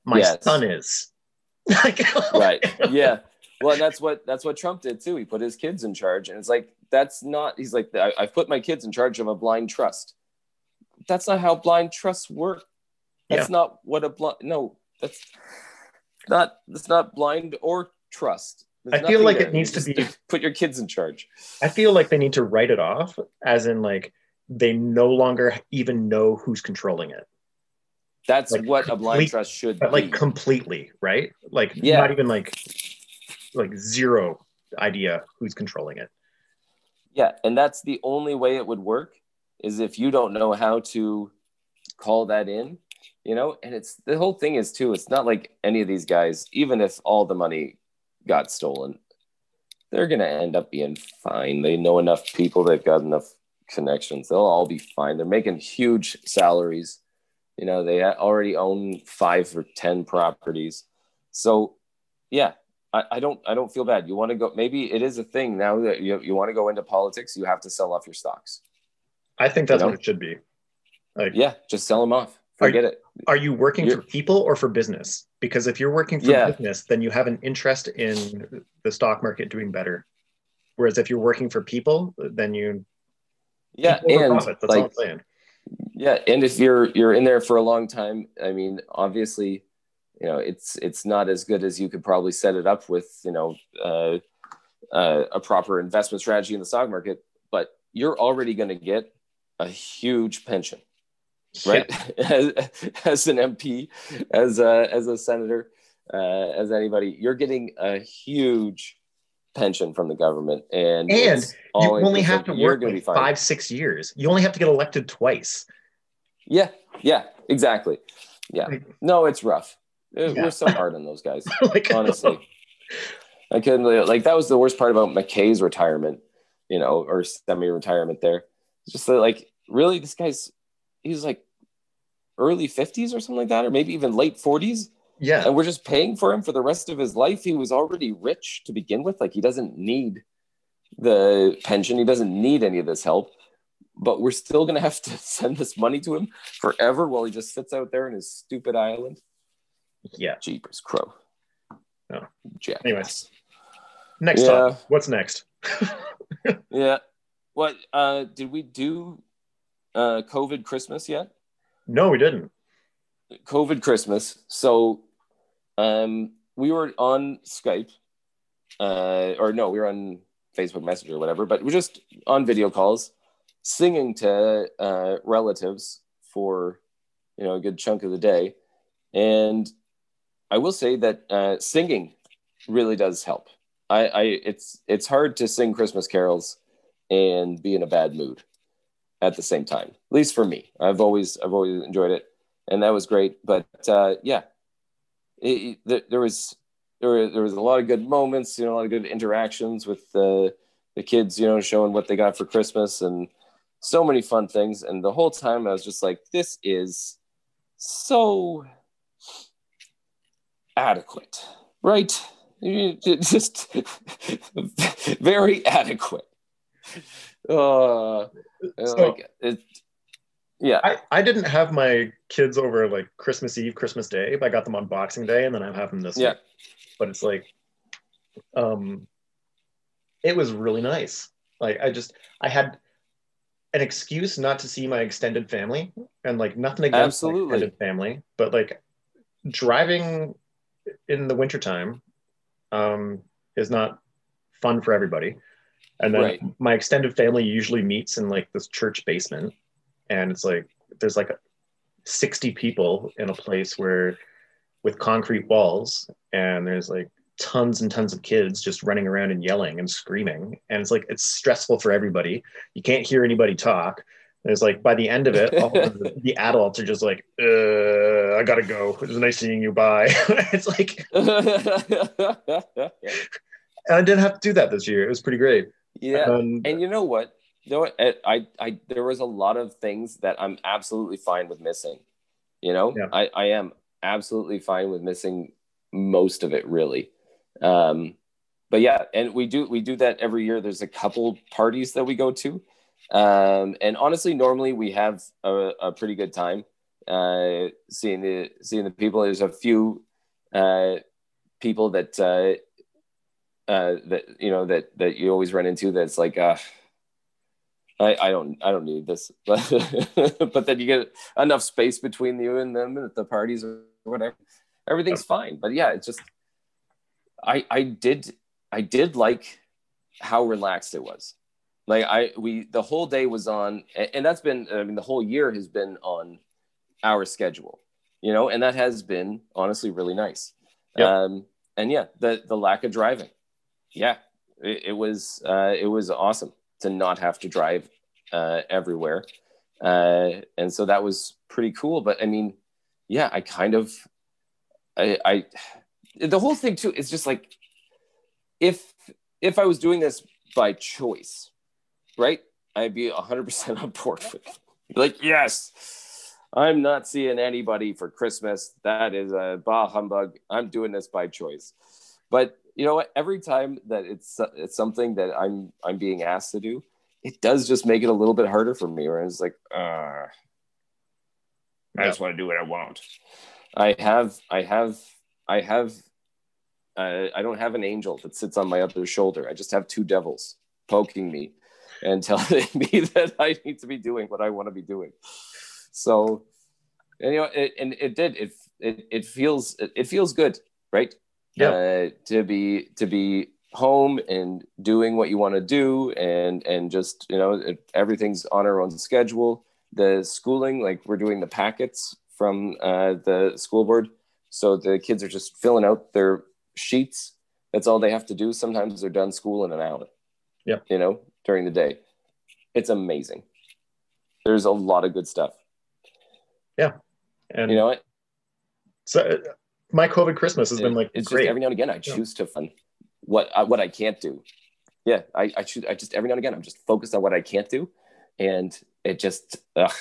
[SPEAKER 2] My yes. son is."
[SPEAKER 1] right. Yeah. Well, that's what that's what Trump did too. He put his kids in charge, and it's like that's not. He's like, I, have put my kids in charge of a blind trust. That's not how blind trusts work. That's yeah. not what a blind. No, that's not. That's not blind or trust.
[SPEAKER 2] There's I feel like there. it needs to be
[SPEAKER 1] put your kids in charge.
[SPEAKER 2] I feel like they need to write it off as in like they no longer even know who's controlling it.
[SPEAKER 1] That's
[SPEAKER 2] Like,
[SPEAKER 1] what a blind trust should
[SPEAKER 2] but like
[SPEAKER 1] be.
[SPEAKER 2] completely, right? Like
[SPEAKER 1] Yeah.
[SPEAKER 2] not even like like zero idea who's controlling it.
[SPEAKER 1] Yeah, and that's the only way it would work is if you don't know how to call that in, you know. And it's the whole thing is too. It's not like any of these guys, even if all the money got stolen, they're gonna end up being fine. They know enough people. They've got enough connections. They'll all be fine. They're making huge salaries. You know, they already own five or ten properties. So, yeah, I, I don't I don't feel bad. You want to go maybe it is a thing now that you, you want to go into politics, you have to sell off your stocks.
[SPEAKER 2] I think that's
[SPEAKER 1] You know?
[SPEAKER 2] what it should be. Like
[SPEAKER 1] Yeah, just sell them off. Forget it.
[SPEAKER 2] are you working
[SPEAKER 1] You're-
[SPEAKER 2] for people or for business? Because if you're working for
[SPEAKER 1] Yeah.
[SPEAKER 2] business, then you have an interest in the stock market doing better. Whereas if you're working for people, then you
[SPEAKER 1] Yeah, and
[SPEAKER 2] profit. That's all
[SPEAKER 1] like yeah, and if you're you're in there for a long time, I mean, obviously, you know, it's it's not as good as you could probably set it up with, you know, uh, uh, a proper investment strategy in the stock market, but you're already going to get a huge pension. Right? as, as an MP, as a, as a senator, uh, as anybody, you're getting a huge pension from the government, and
[SPEAKER 2] And You only have to work like five, six years. You only have to get elected twice.
[SPEAKER 1] Yeah, yeah, exactly. Yeah, no, it's rough. Uh,
[SPEAKER 2] Yeah.
[SPEAKER 1] We're so hard on those guys,
[SPEAKER 2] like
[SPEAKER 1] honestly. I couldn't like that was the worst part about McKay's retirement, you know, or semi-retirement. There, It's just like, really, this guy's he's like early fifties or something like that, or maybe even late forties.
[SPEAKER 2] yeah.
[SPEAKER 1] and we're just paying for him for the rest of his life. He was already rich to begin with. Like he doesn't need the pension. He doesn't need any of this help. But we're still gonna have to send this money to him forever while he just sits out there in his stupid island.
[SPEAKER 2] Yeah.
[SPEAKER 1] Jeepers crow.
[SPEAKER 2] Oh.
[SPEAKER 1] Jackass.
[SPEAKER 2] Anyways. Next
[SPEAKER 1] Yeah.
[SPEAKER 2] topic. What's next?
[SPEAKER 1] Yeah. What uh did we do uh COVID Christmas yet?
[SPEAKER 2] no, we didn't.
[SPEAKER 1] COVID Christmas. So um we were on Skype. Uh or no, we were on Facebook Messenger or whatever, but we're just on video calls singing to uh relatives for you know a good chunk of the day. And I will say that uh singing really does help. I, I it's it's hard to sing Christmas carols and be in a bad mood at the same time. At least for me, I've always I've always enjoyed it, and that was great. But uh, yeah, it, it- there, was there there was a lot of good moments, you know, a lot of good interactions with the the kids, you know, showing what they got for Christmas and so many fun things. And the whole time I was just like, this is so adequate, right? Just very adequate. Uh,
[SPEAKER 2] So-
[SPEAKER 1] like it, yeah,
[SPEAKER 2] I, I didn't have my kids over like Christmas Eve, Christmas Day, but I got them on Boxing Day and then I have them this
[SPEAKER 1] Yeah.
[SPEAKER 2] week. But it's like um it was really nice. Like I just I had an excuse not to see my extended family and like nothing against my
[SPEAKER 1] Absolutely.
[SPEAKER 2] extended family, but like driving in the wintertime um is not fun for everybody. And then
[SPEAKER 1] Right.
[SPEAKER 2] my extended family usually meets in like this church basement. And it's like there's like 60 people in a place where with concrete walls and there's like tons and tons of kids just running around and yelling and screaming. And it's like it's stressful for everybody. You can't hear anybody talk. And it's like by the end of it all of the, the adults are just like uh, i gotta go. It was nice seeing you. Bye. It's like and i didn't have to do that this year. It was pretty great
[SPEAKER 1] yeah.
[SPEAKER 2] um,
[SPEAKER 1] And you know what? You know what? I, I, I, there was a lot of things that I'm absolutely fine with missing. You know,
[SPEAKER 2] Yeah.
[SPEAKER 1] I, I am absolutely fine with missing most of it, really. Um, but yeah, and we do, we do that every year. There's a couple parties that we go to, um, and honestly, normally we have a, a pretty good time uh, seeing the seeing the people. There's a few uh, people that. Uh, uh, that you know that that you always run into that's like uh I, I don't I don't need this but but then you get enough space between you and them at the parties or whatever everything's fine but yeah it's just I I did I did like how relaxed it was like I we the whole day was on and and that's been I mean the whole year has been on our schedule you know, and that has been honestly really nice.
[SPEAKER 2] Yep.
[SPEAKER 1] Um, and yeah, the the lack of driving, yeah, it, it was uh, it was awesome to not have to drive uh, everywhere, uh, and so that was pretty cool. But I mean, yeah, I kind of, I, I the whole thing too is just like if if I was doing this by choice, right? I'd be 100% on board with it. Like, yes, I'm not seeing anybody for Christmas. That is a bah humbug. I'm doing this by choice. But you know what? Every time that it's it's something that I'm I'm being asked to do, it does just make it a little bit harder for me. Where it's like, uh, I just want to do what I want. I have I have I have uh, I don't have an angel that sits on my other shoulder. I just have two devils poking me and telling me that I need to be doing what I want to be doing. So, and, you know, it, and it did. It it, it feels it, it feels good, right?
[SPEAKER 2] Yeah.
[SPEAKER 1] Uh, to be to be home and doing what you want to do, and and just you know everything's on our own schedule. The schooling, like we're doing the packets from uh, the school board, so the kids are just filling out their sheets. That's all they have to do. Sometimes they're done school in an hour.
[SPEAKER 2] Yeah.
[SPEAKER 1] You know, during the day. It's amazing. There's a lot of good stuff.
[SPEAKER 2] Yeah. And
[SPEAKER 1] You know what?
[SPEAKER 2] so my COVID Christmas has been like
[SPEAKER 1] it's
[SPEAKER 2] great.
[SPEAKER 1] just every now and again I
[SPEAKER 2] Yeah.
[SPEAKER 1] choose to fun what I, what I can't do. Yeah, I, I choose. I just every now and again I'm just focused on what I can't do, and it just ugh,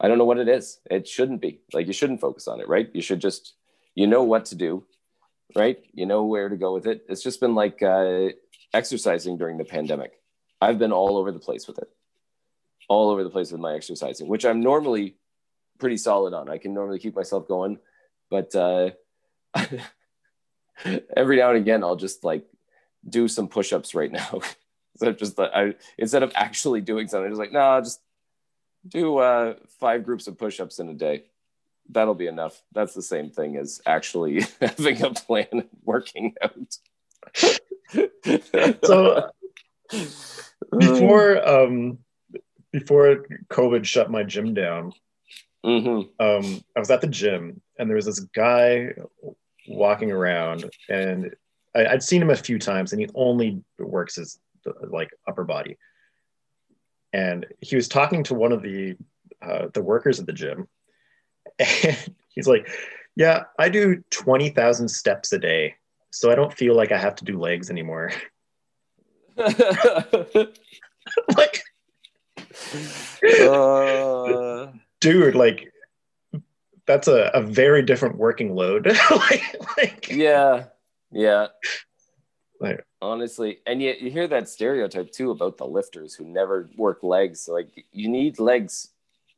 [SPEAKER 1] I don't know what it is. It shouldn't be like you shouldn't focus on it, right? You should just you know what to do, right? You know where to go with it. It's just been like uh, exercising during the pandemic. I've been all over the place with it, all over the place with my exercising, which I'm normally pretty solid on. I can normally keep myself going, but uh, every now and again I'll just like do some push-ups right now. so just I instead of actually doing something, I'm just like, no, nah, just do uh, five groups of push-ups in a day. That'll be enough. That's the same thing as actually having a plan and working out.
[SPEAKER 2] so before um before COVID shut my gym down,
[SPEAKER 1] Mhm.
[SPEAKER 2] um, I was at the gym and there was this guy walking around and I, I'd seen him a few times and he only works his like upper body. And he was talking to one of the uh, the workers at the gym, and he's like, "Yeah, I do twenty thousand steps a day, so I don't feel like I have to do legs anymore." like,
[SPEAKER 1] uh,
[SPEAKER 2] dude, like that's a, a very different working load. like, like,
[SPEAKER 1] yeah, yeah.
[SPEAKER 2] Like-
[SPEAKER 1] Honestly, and yet you hear that stereotype too about the lifters who never work legs. Like you need legs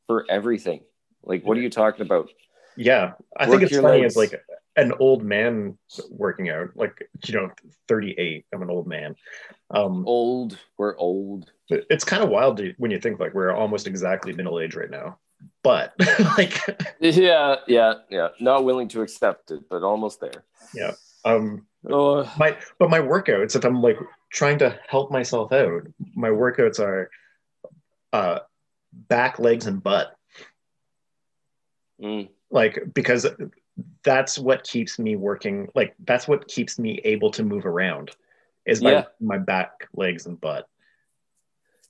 [SPEAKER 1] for everything. Like what are you talking about?
[SPEAKER 2] yeah, I
[SPEAKER 1] Work
[SPEAKER 2] think it's funny
[SPEAKER 1] legs.
[SPEAKER 2] as like an old man working out. Like, you know, 38, I'm an old man. Um,
[SPEAKER 1] Old, we're old.
[SPEAKER 2] It's kind of wild to, when you think like we're almost exactly middle age right now but like
[SPEAKER 1] Yeah, yeah, yeah. Not willing to accept it, but almost there. Yeah.
[SPEAKER 2] Um
[SPEAKER 1] Oh,
[SPEAKER 2] my but my workouts if i'm like trying to help myself out my workouts are uh back legs and butt
[SPEAKER 1] mm,
[SPEAKER 2] like because that's what keeps me working like that's what keeps me able to move around is my
[SPEAKER 1] Yeah.
[SPEAKER 2] my back legs and butt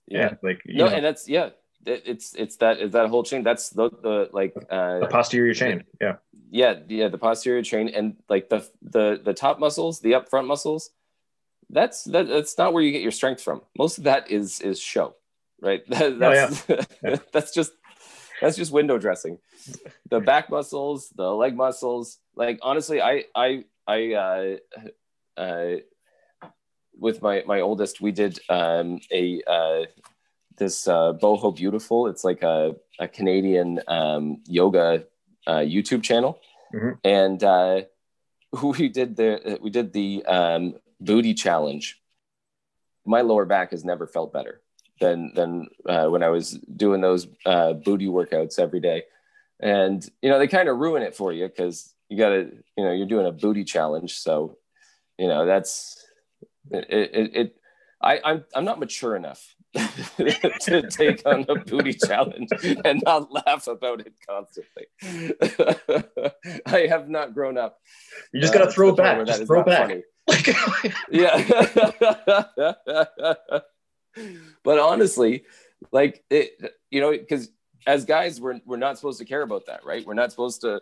[SPEAKER 1] yeah.
[SPEAKER 2] And, like
[SPEAKER 1] No,
[SPEAKER 2] know,
[SPEAKER 1] and that's yeah. It, it's it's that is that whole chain. That's the the like uh
[SPEAKER 2] the posterior chain yeah
[SPEAKER 1] yeah yeah the posterior chain and like the the the top muscles the up front muscles that's that, that's not where you get your strength from most of that is is show right That- that's
[SPEAKER 2] Yeah.
[SPEAKER 1] that's just that's just window dressing the back muscles the leg muscles like honestly i i i uh uh with my my oldest we did um a uh this uh boho beautiful it's like a, a canadian um yoga uh, YouTube channel,
[SPEAKER 2] Mhm.
[SPEAKER 1] and uh, we did the we did the um, booty challenge. My lower back has never felt better than than uh, when I was doing those uh, booty workouts every day, and you know they kind of ruin it for you because you got to you know you're doing a booty challenge, so you know that's it. it, it I, I'm I'm not mature enough to take on a booty challenge and not laugh about it constantly. I have not grown up.
[SPEAKER 2] You just gotta
[SPEAKER 1] uh,
[SPEAKER 2] throw back. Just throw back. Like,
[SPEAKER 1] Yeah. but honestly, like it, you know, because as guys, we're we're not supposed to care about that, right? We're not supposed to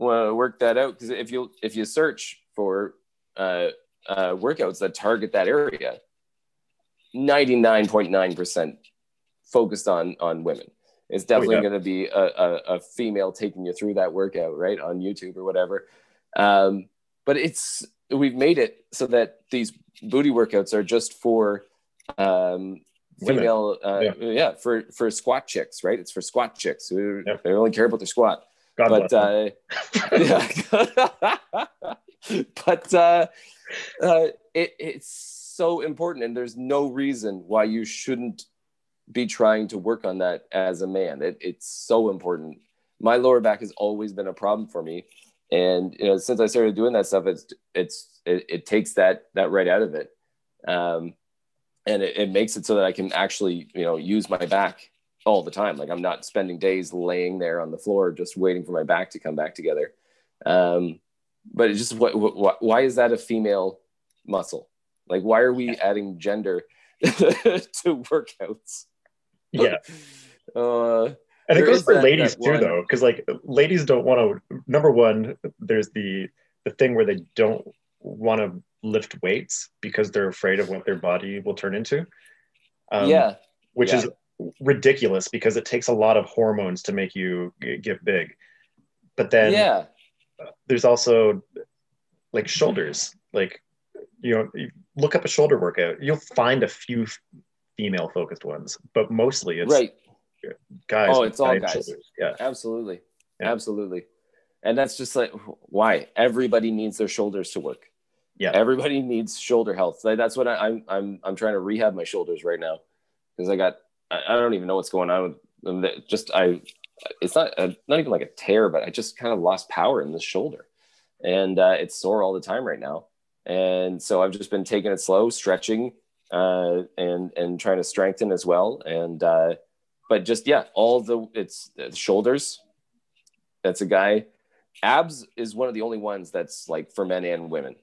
[SPEAKER 1] uh, work that out because if you if you search for uh, uh, workouts that target that area, ninety nine point nine percent focused on on women. It's definitely
[SPEAKER 2] yeah.
[SPEAKER 1] going to be a, a, a female taking you through that workout, right, on YouTube or whatever. Um, but it's we've made it so that these booty workouts are just for um, female, uh,
[SPEAKER 2] Yeah.
[SPEAKER 1] yeah. for for squat chicks, right? It's for squat chicks who
[SPEAKER 2] Yep.
[SPEAKER 1] they only care about their squat
[SPEAKER 2] God
[SPEAKER 1] but
[SPEAKER 2] bless
[SPEAKER 1] uh, yeah. but uh, uh, it, it's so important, and there's no reason why you shouldn't be trying to work on that as a man. It, it's so important. My lower back has always been a problem for me, and you know, since I started doing that stuff, it's it's it, it takes that that right out of it, um, and it, it makes it so that I can actually you know use my back all the time. Like I'm not spending days laying there on the floor just waiting for my back to come back together. Um, but it's just what, what, why is that a female muscle? Like why are we adding gender to workouts?
[SPEAKER 2] yeah.
[SPEAKER 1] Uh,
[SPEAKER 2] And it goes for
[SPEAKER 1] that-
[SPEAKER 2] ladies
[SPEAKER 1] that
[SPEAKER 2] too,
[SPEAKER 1] one-
[SPEAKER 2] though, because like ladies don't want to. Number one, there's the the thing where they don't want to lift weights because they're afraid of what their body will turn into. Um,
[SPEAKER 1] yeah,
[SPEAKER 2] which
[SPEAKER 1] yeah.
[SPEAKER 2] is ridiculous because it takes a lot of hormones to make you get big. But then
[SPEAKER 1] yeah,
[SPEAKER 2] there's also like shoulders. Like you know, look up a shoulder workout, you'll find a few female focused ones, but mostly it's
[SPEAKER 1] right.
[SPEAKER 2] guys.
[SPEAKER 1] Oh, it's all guys.
[SPEAKER 2] shoulders. Yeah.
[SPEAKER 1] Absolutely.
[SPEAKER 2] Yeah.
[SPEAKER 1] Absolutely. And that's just like why everybody needs their shoulders to work.
[SPEAKER 2] Yeah.
[SPEAKER 1] Everybody needs shoulder health. Like, That's what I, I'm I'm I'm trying to rehab my shoulders right now because I got I, I don't even know what's going on with them. Just I it's not uh not even like a tear, but I just kind of lost power in the shoulder, and uh, it's sore all the time right now. And so I've just been taking it slow, stretching, uh, and and trying to strengthen as well. And uh, but just yeah, all the it's uh, shoulders. That's a guy. Abs is one of the only ones that's like for men and women,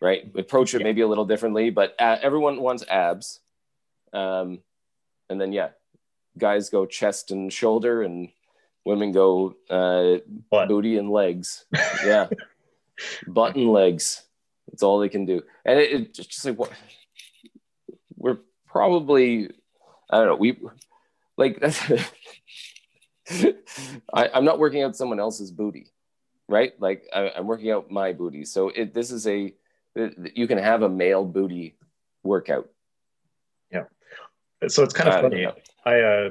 [SPEAKER 1] right? Approach it
[SPEAKER 2] Yeah.
[SPEAKER 1] maybe a little differently, but uh, everyone wants abs. Um, and then yeah, guys go chest and shoulder, and women go uh,
[SPEAKER 2] Butt.
[SPEAKER 1] booty and legs. Yeah, butt and legs. That's all they can do, and it, it just like what we're probably. I don't know. We like I, I'm not working out someone else's booty, right? Like I, I'm working out my booty. So it, this is a you can have a male booty workout. Yeah.
[SPEAKER 2] So it's kind of funny. I uh,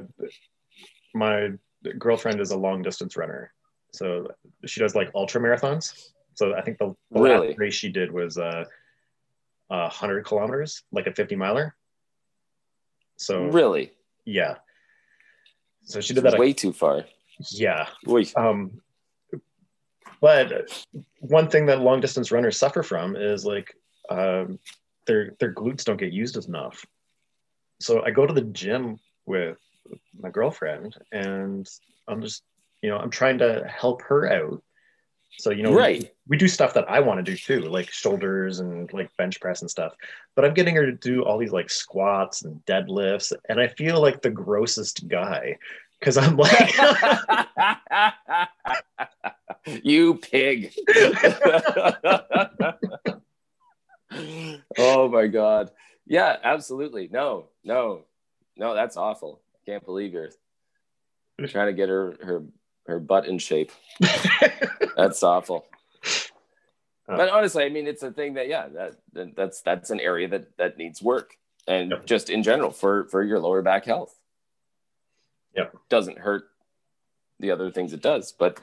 [SPEAKER 2] my girlfriend is a long distance runner, so she does like ultra marathons. So I think the, the
[SPEAKER 1] Really?
[SPEAKER 2] last race she did was uh, uh, hundred kilometers, like a fifty miler. So
[SPEAKER 1] Really,
[SPEAKER 2] yeah, so she did that.
[SPEAKER 1] way too far.
[SPEAKER 2] yeah,
[SPEAKER 1] Oy.
[SPEAKER 2] um, but one thing that long distance runners suffer from is like um, their their glutes don't get used enough. So I go to the gym with my girlfriend, and I'm just you know I'm trying to help her out. So you know,
[SPEAKER 1] Right.
[SPEAKER 2] We do stuff that I want to do too, like shoulders and like bench press and stuff. But I'm getting her to do all these like squats and deadlifts, and I feel like the grossest guy because I'm like.
[SPEAKER 1] you pig. oh my god. Yeah, absolutely. No, no, no, that's awful. Can't believe you're trying to get her her her butt in shape. That's awful.
[SPEAKER 2] Uh.
[SPEAKER 1] But honestly, I mean, it's a thing that yeah, that, that that's that's an area that that needs work, and
[SPEAKER 2] Yep.
[SPEAKER 1] just in general for for your lower back health.
[SPEAKER 2] Yep.
[SPEAKER 1] doesn't hurt the other things it does, but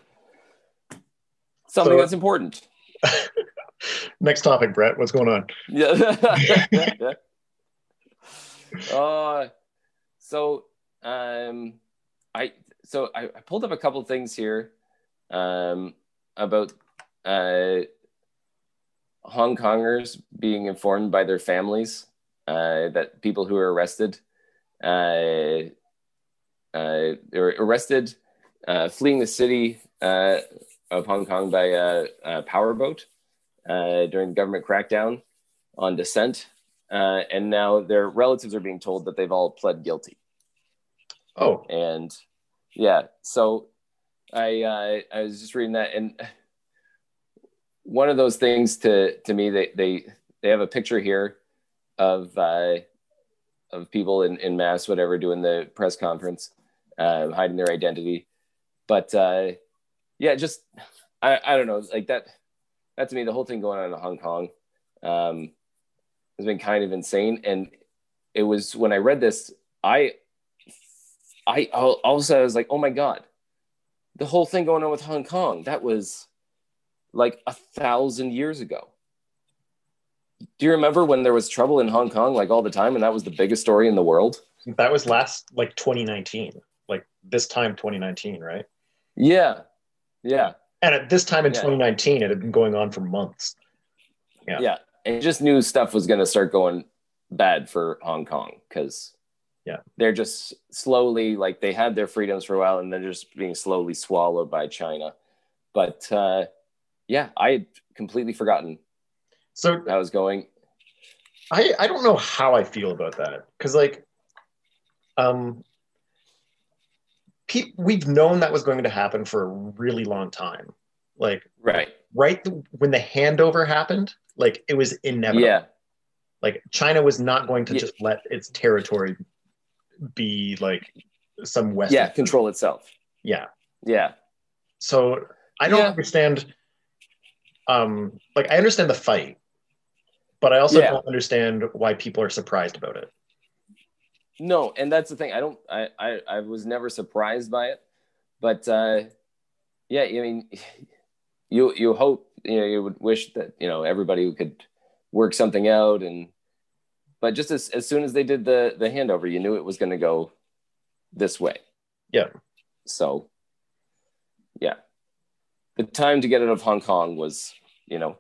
[SPEAKER 1] something
[SPEAKER 2] So-
[SPEAKER 1] that's important.
[SPEAKER 2] Next topic, Brett. What's going on?
[SPEAKER 1] Yeah. uh, so um, I so I, I pulled up a couple things here um, about uh, Hong Kongers being informed by their families uh, that people who are arrested uh, uh, they were arrested, uh, fleeing the city uh, of Hong Kong by a, a powerboat uh, during the government crackdown on dissent. Uh, and now their relatives are being told that they've all pled guilty.
[SPEAKER 2] Oh,
[SPEAKER 1] And yeah, so I uh, I was just reading that, and one of those things to to me, they they they have a picture here of uh, of people in in mass, whatever, doing the press conference, uh, hiding their identity, but uh, yeah, just I I don't know, like that that to me, the whole thing going on in Hong Kong um, has been kind of insane, and it was when I read this, I I all, all of a sudden I was like, oh my god, the whole thing going on with Hong Kong that was like a thousand years ago. Do you remember when there was trouble in Hong Kong like all the time, and that was the biggest story in the world?
[SPEAKER 2] that was last like 2019, like this time 2019, right?
[SPEAKER 1] Yeah, yeah,
[SPEAKER 2] And at this time in
[SPEAKER 1] Yeah.
[SPEAKER 2] 2019, it had been going on for months. Yeah.
[SPEAKER 1] yeah. And just knew stuff was going to start going bad for Hong Kong because
[SPEAKER 2] Yeah.
[SPEAKER 1] they're just slowly like they had their freedoms for a while, and they're just being slowly swallowed by China. But uh, yeah, I had completely forgotten
[SPEAKER 2] So
[SPEAKER 1] how it was going.
[SPEAKER 2] I I don't know how I feel about that because like um pe- we've known that was going to happen for a really long time. Like
[SPEAKER 1] Right.
[SPEAKER 2] right when the handover happened, like it was inevitable.
[SPEAKER 1] Yeah.
[SPEAKER 2] Like China was not going to
[SPEAKER 1] Yeah.
[SPEAKER 2] just let its territory be like some western.
[SPEAKER 1] Yeah. Control itself.
[SPEAKER 2] Yeah.
[SPEAKER 1] Yeah.
[SPEAKER 2] So I don't
[SPEAKER 1] Yeah.
[SPEAKER 2] understand. Um, like I understand the fight, but I also
[SPEAKER 1] Yeah.
[SPEAKER 2] don't understand why people are surprised about it.
[SPEAKER 1] No, and that's the thing. I don't. I. I, I was never surprised by it, but uh, yeah. I mean, you you hope you know you would wish that you know everybody could work something out, and but just as as soon as they did the the handover, you knew it was going to go this way.
[SPEAKER 2] Yeah.
[SPEAKER 1] So, yeah, the time to get out of Hong Kong was you know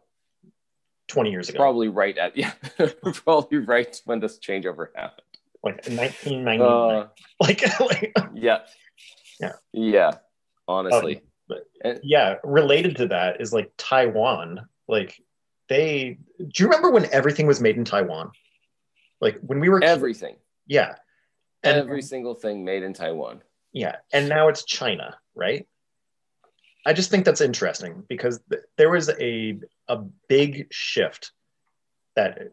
[SPEAKER 2] 20 years ago,
[SPEAKER 1] probably right at yeah probably right when this changeover happened.
[SPEAKER 2] like 1999.
[SPEAKER 1] Uh,
[SPEAKER 2] like, like,
[SPEAKER 1] yeah
[SPEAKER 2] Yeah.
[SPEAKER 1] yeah honestly
[SPEAKER 2] but-
[SPEAKER 1] And-
[SPEAKER 2] yeah. Related to that is like Taiwan. Like, they. Do you remember when everything was made in Taiwan? Like when we were
[SPEAKER 1] everything
[SPEAKER 2] yeah, and
[SPEAKER 1] every single thing made in taiwan
[SPEAKER 2] yeah, and now it's China, right? I just think that's interesting because th- there was a a big shift that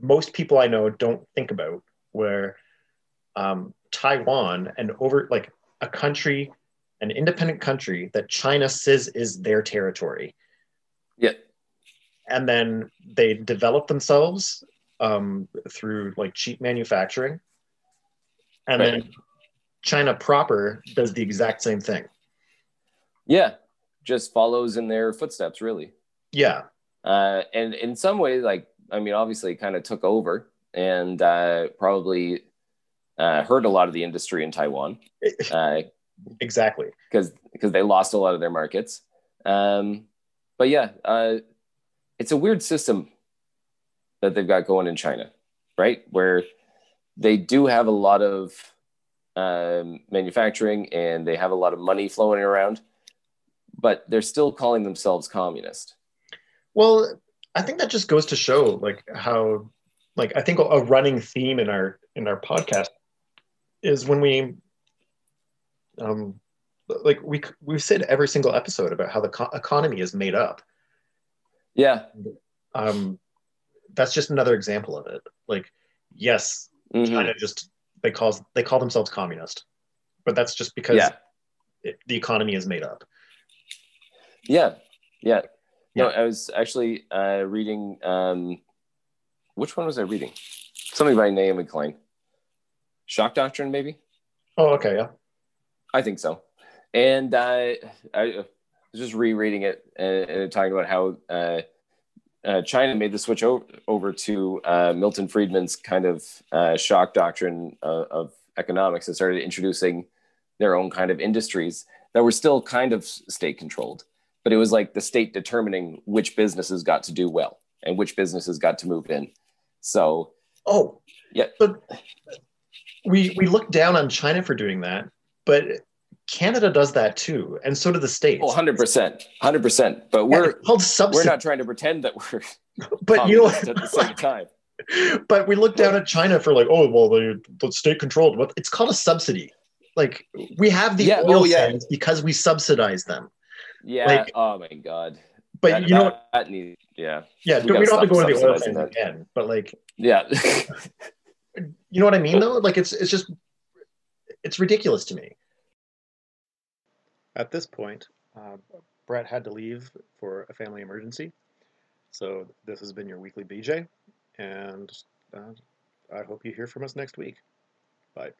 [SPEAKER 2] most people I know don't think about, where um, Taiwan and over like a country, an independent country that China says is their territory,
[SPEAKER 1] yeah
[SPEAKER 2] and then they develop themselves um, through like cheap manufacturing, and
[SPEAKER 1] Right.
[SPEAKER 2] then China proper does the exact same thing.
[SPEAKER 1] Yeah just follows in their footsteps really.
[SPEAKER 2] Yeah,
[SPEAKER 1] uh, and in some ways like i mean obviously kind of took over and uh, probably uh, hurt a lot of the industry in taiwan. Because
[SPEAKER 2] exactly.
[SPEAKER 1] because they lost a lot of their markets. Um, but yeah uh, it's a weird system that they've got going in china right? Where they do have a lot of um, manufacturing and they have a lot of money flowing around, but they're still calling themselves communist.
[SPEAKER 2] Well, I think that just goes to show like how like I think a running theme in our in our podcast is when we um like we we've said every single episode about how the co- economy is made up.
[SPEAKER 1] Yeah.
[SPEAKER 2] Um that's just another example of it. Like yes,
[SPEAKER 1] Mhm.
[SPEAKER 2] China just they call they call themselves communist. But that's just because
[SPEAKER 1] Yeah.
[SPEAKER 2] it, the economy is made up.
[SPEAKER 1] Yeah. Yeah. No,
[SPEAKER 2] Yeah.
[SPEAKER 1] I was actually uh, reading. Um, which one was I reading? Something by Naomi Klein. Shock Doctrine, maybe?
[SPEAKER 2] Oh, okay, yeah.
[SPEAKER 1] I think so. And uh, I was just rereading it and, and talking about how uh, uh, China made the switch over, over to uh, Milton Friedman's kind of uh, shock doctrine uh, of economics and started introducing their own kind of industries that were still kind of state controlled. But it was like the state determining which businesses got to do well and which businesses got to move in. So
[SPEAKER 2] Oh,
[SPEAKER 1] Yeah.
[SPEAKER 2] So we we look down on China for doing that, but Canada does that too, and so do the states.
[SPEAKER 1] Oh, 100 percent, hundred percent. But we're
[SPEAKER 2] called subsidy.
[SPEAKER 1] we're not trying to pretend that we're
[SPEAKER 2] but you know
[SPEAKER 1] at the same time.
[SPEAKER 2] but we look down at China for like, oh well, the, the state controlled. What it's called a subsidy. Like we have the
[SPEAKER 1] Yeah,
[SPEAKER 2] oil
[SPEAKER 1] oh, yeah.
[SPEAKER 2] sands because we subsidize them.
[SPEAKER 1] Yeah.
[SPEAKER 2] Like-
[SPEAKER 1] oh my god.
[SPEAKER 2] But
[SPEAKER 1] That-
[SPEAKER 2] you know,
[SPEAKER 1] that, that needs, yeah,
[SPEAKER 2] yeah,
[SPEAKER 1] we
[SPEAKER 2] we, don't have to go into the oil
[SPEAKER 1] subsidizing
[SPEAKER 2] sands
[SPEAKER 1] that.
[SPEAKER 2] again. But like,
[SPEAKER 1] yeah.
[SPEAKER 2] you know what I mean though? Like it's it's just it's ridiculous to me. At this point, uh, Brett had to leave for a family emergency. So this has been your weekly BJ, and uh, I hope you hear from us next week. Bye.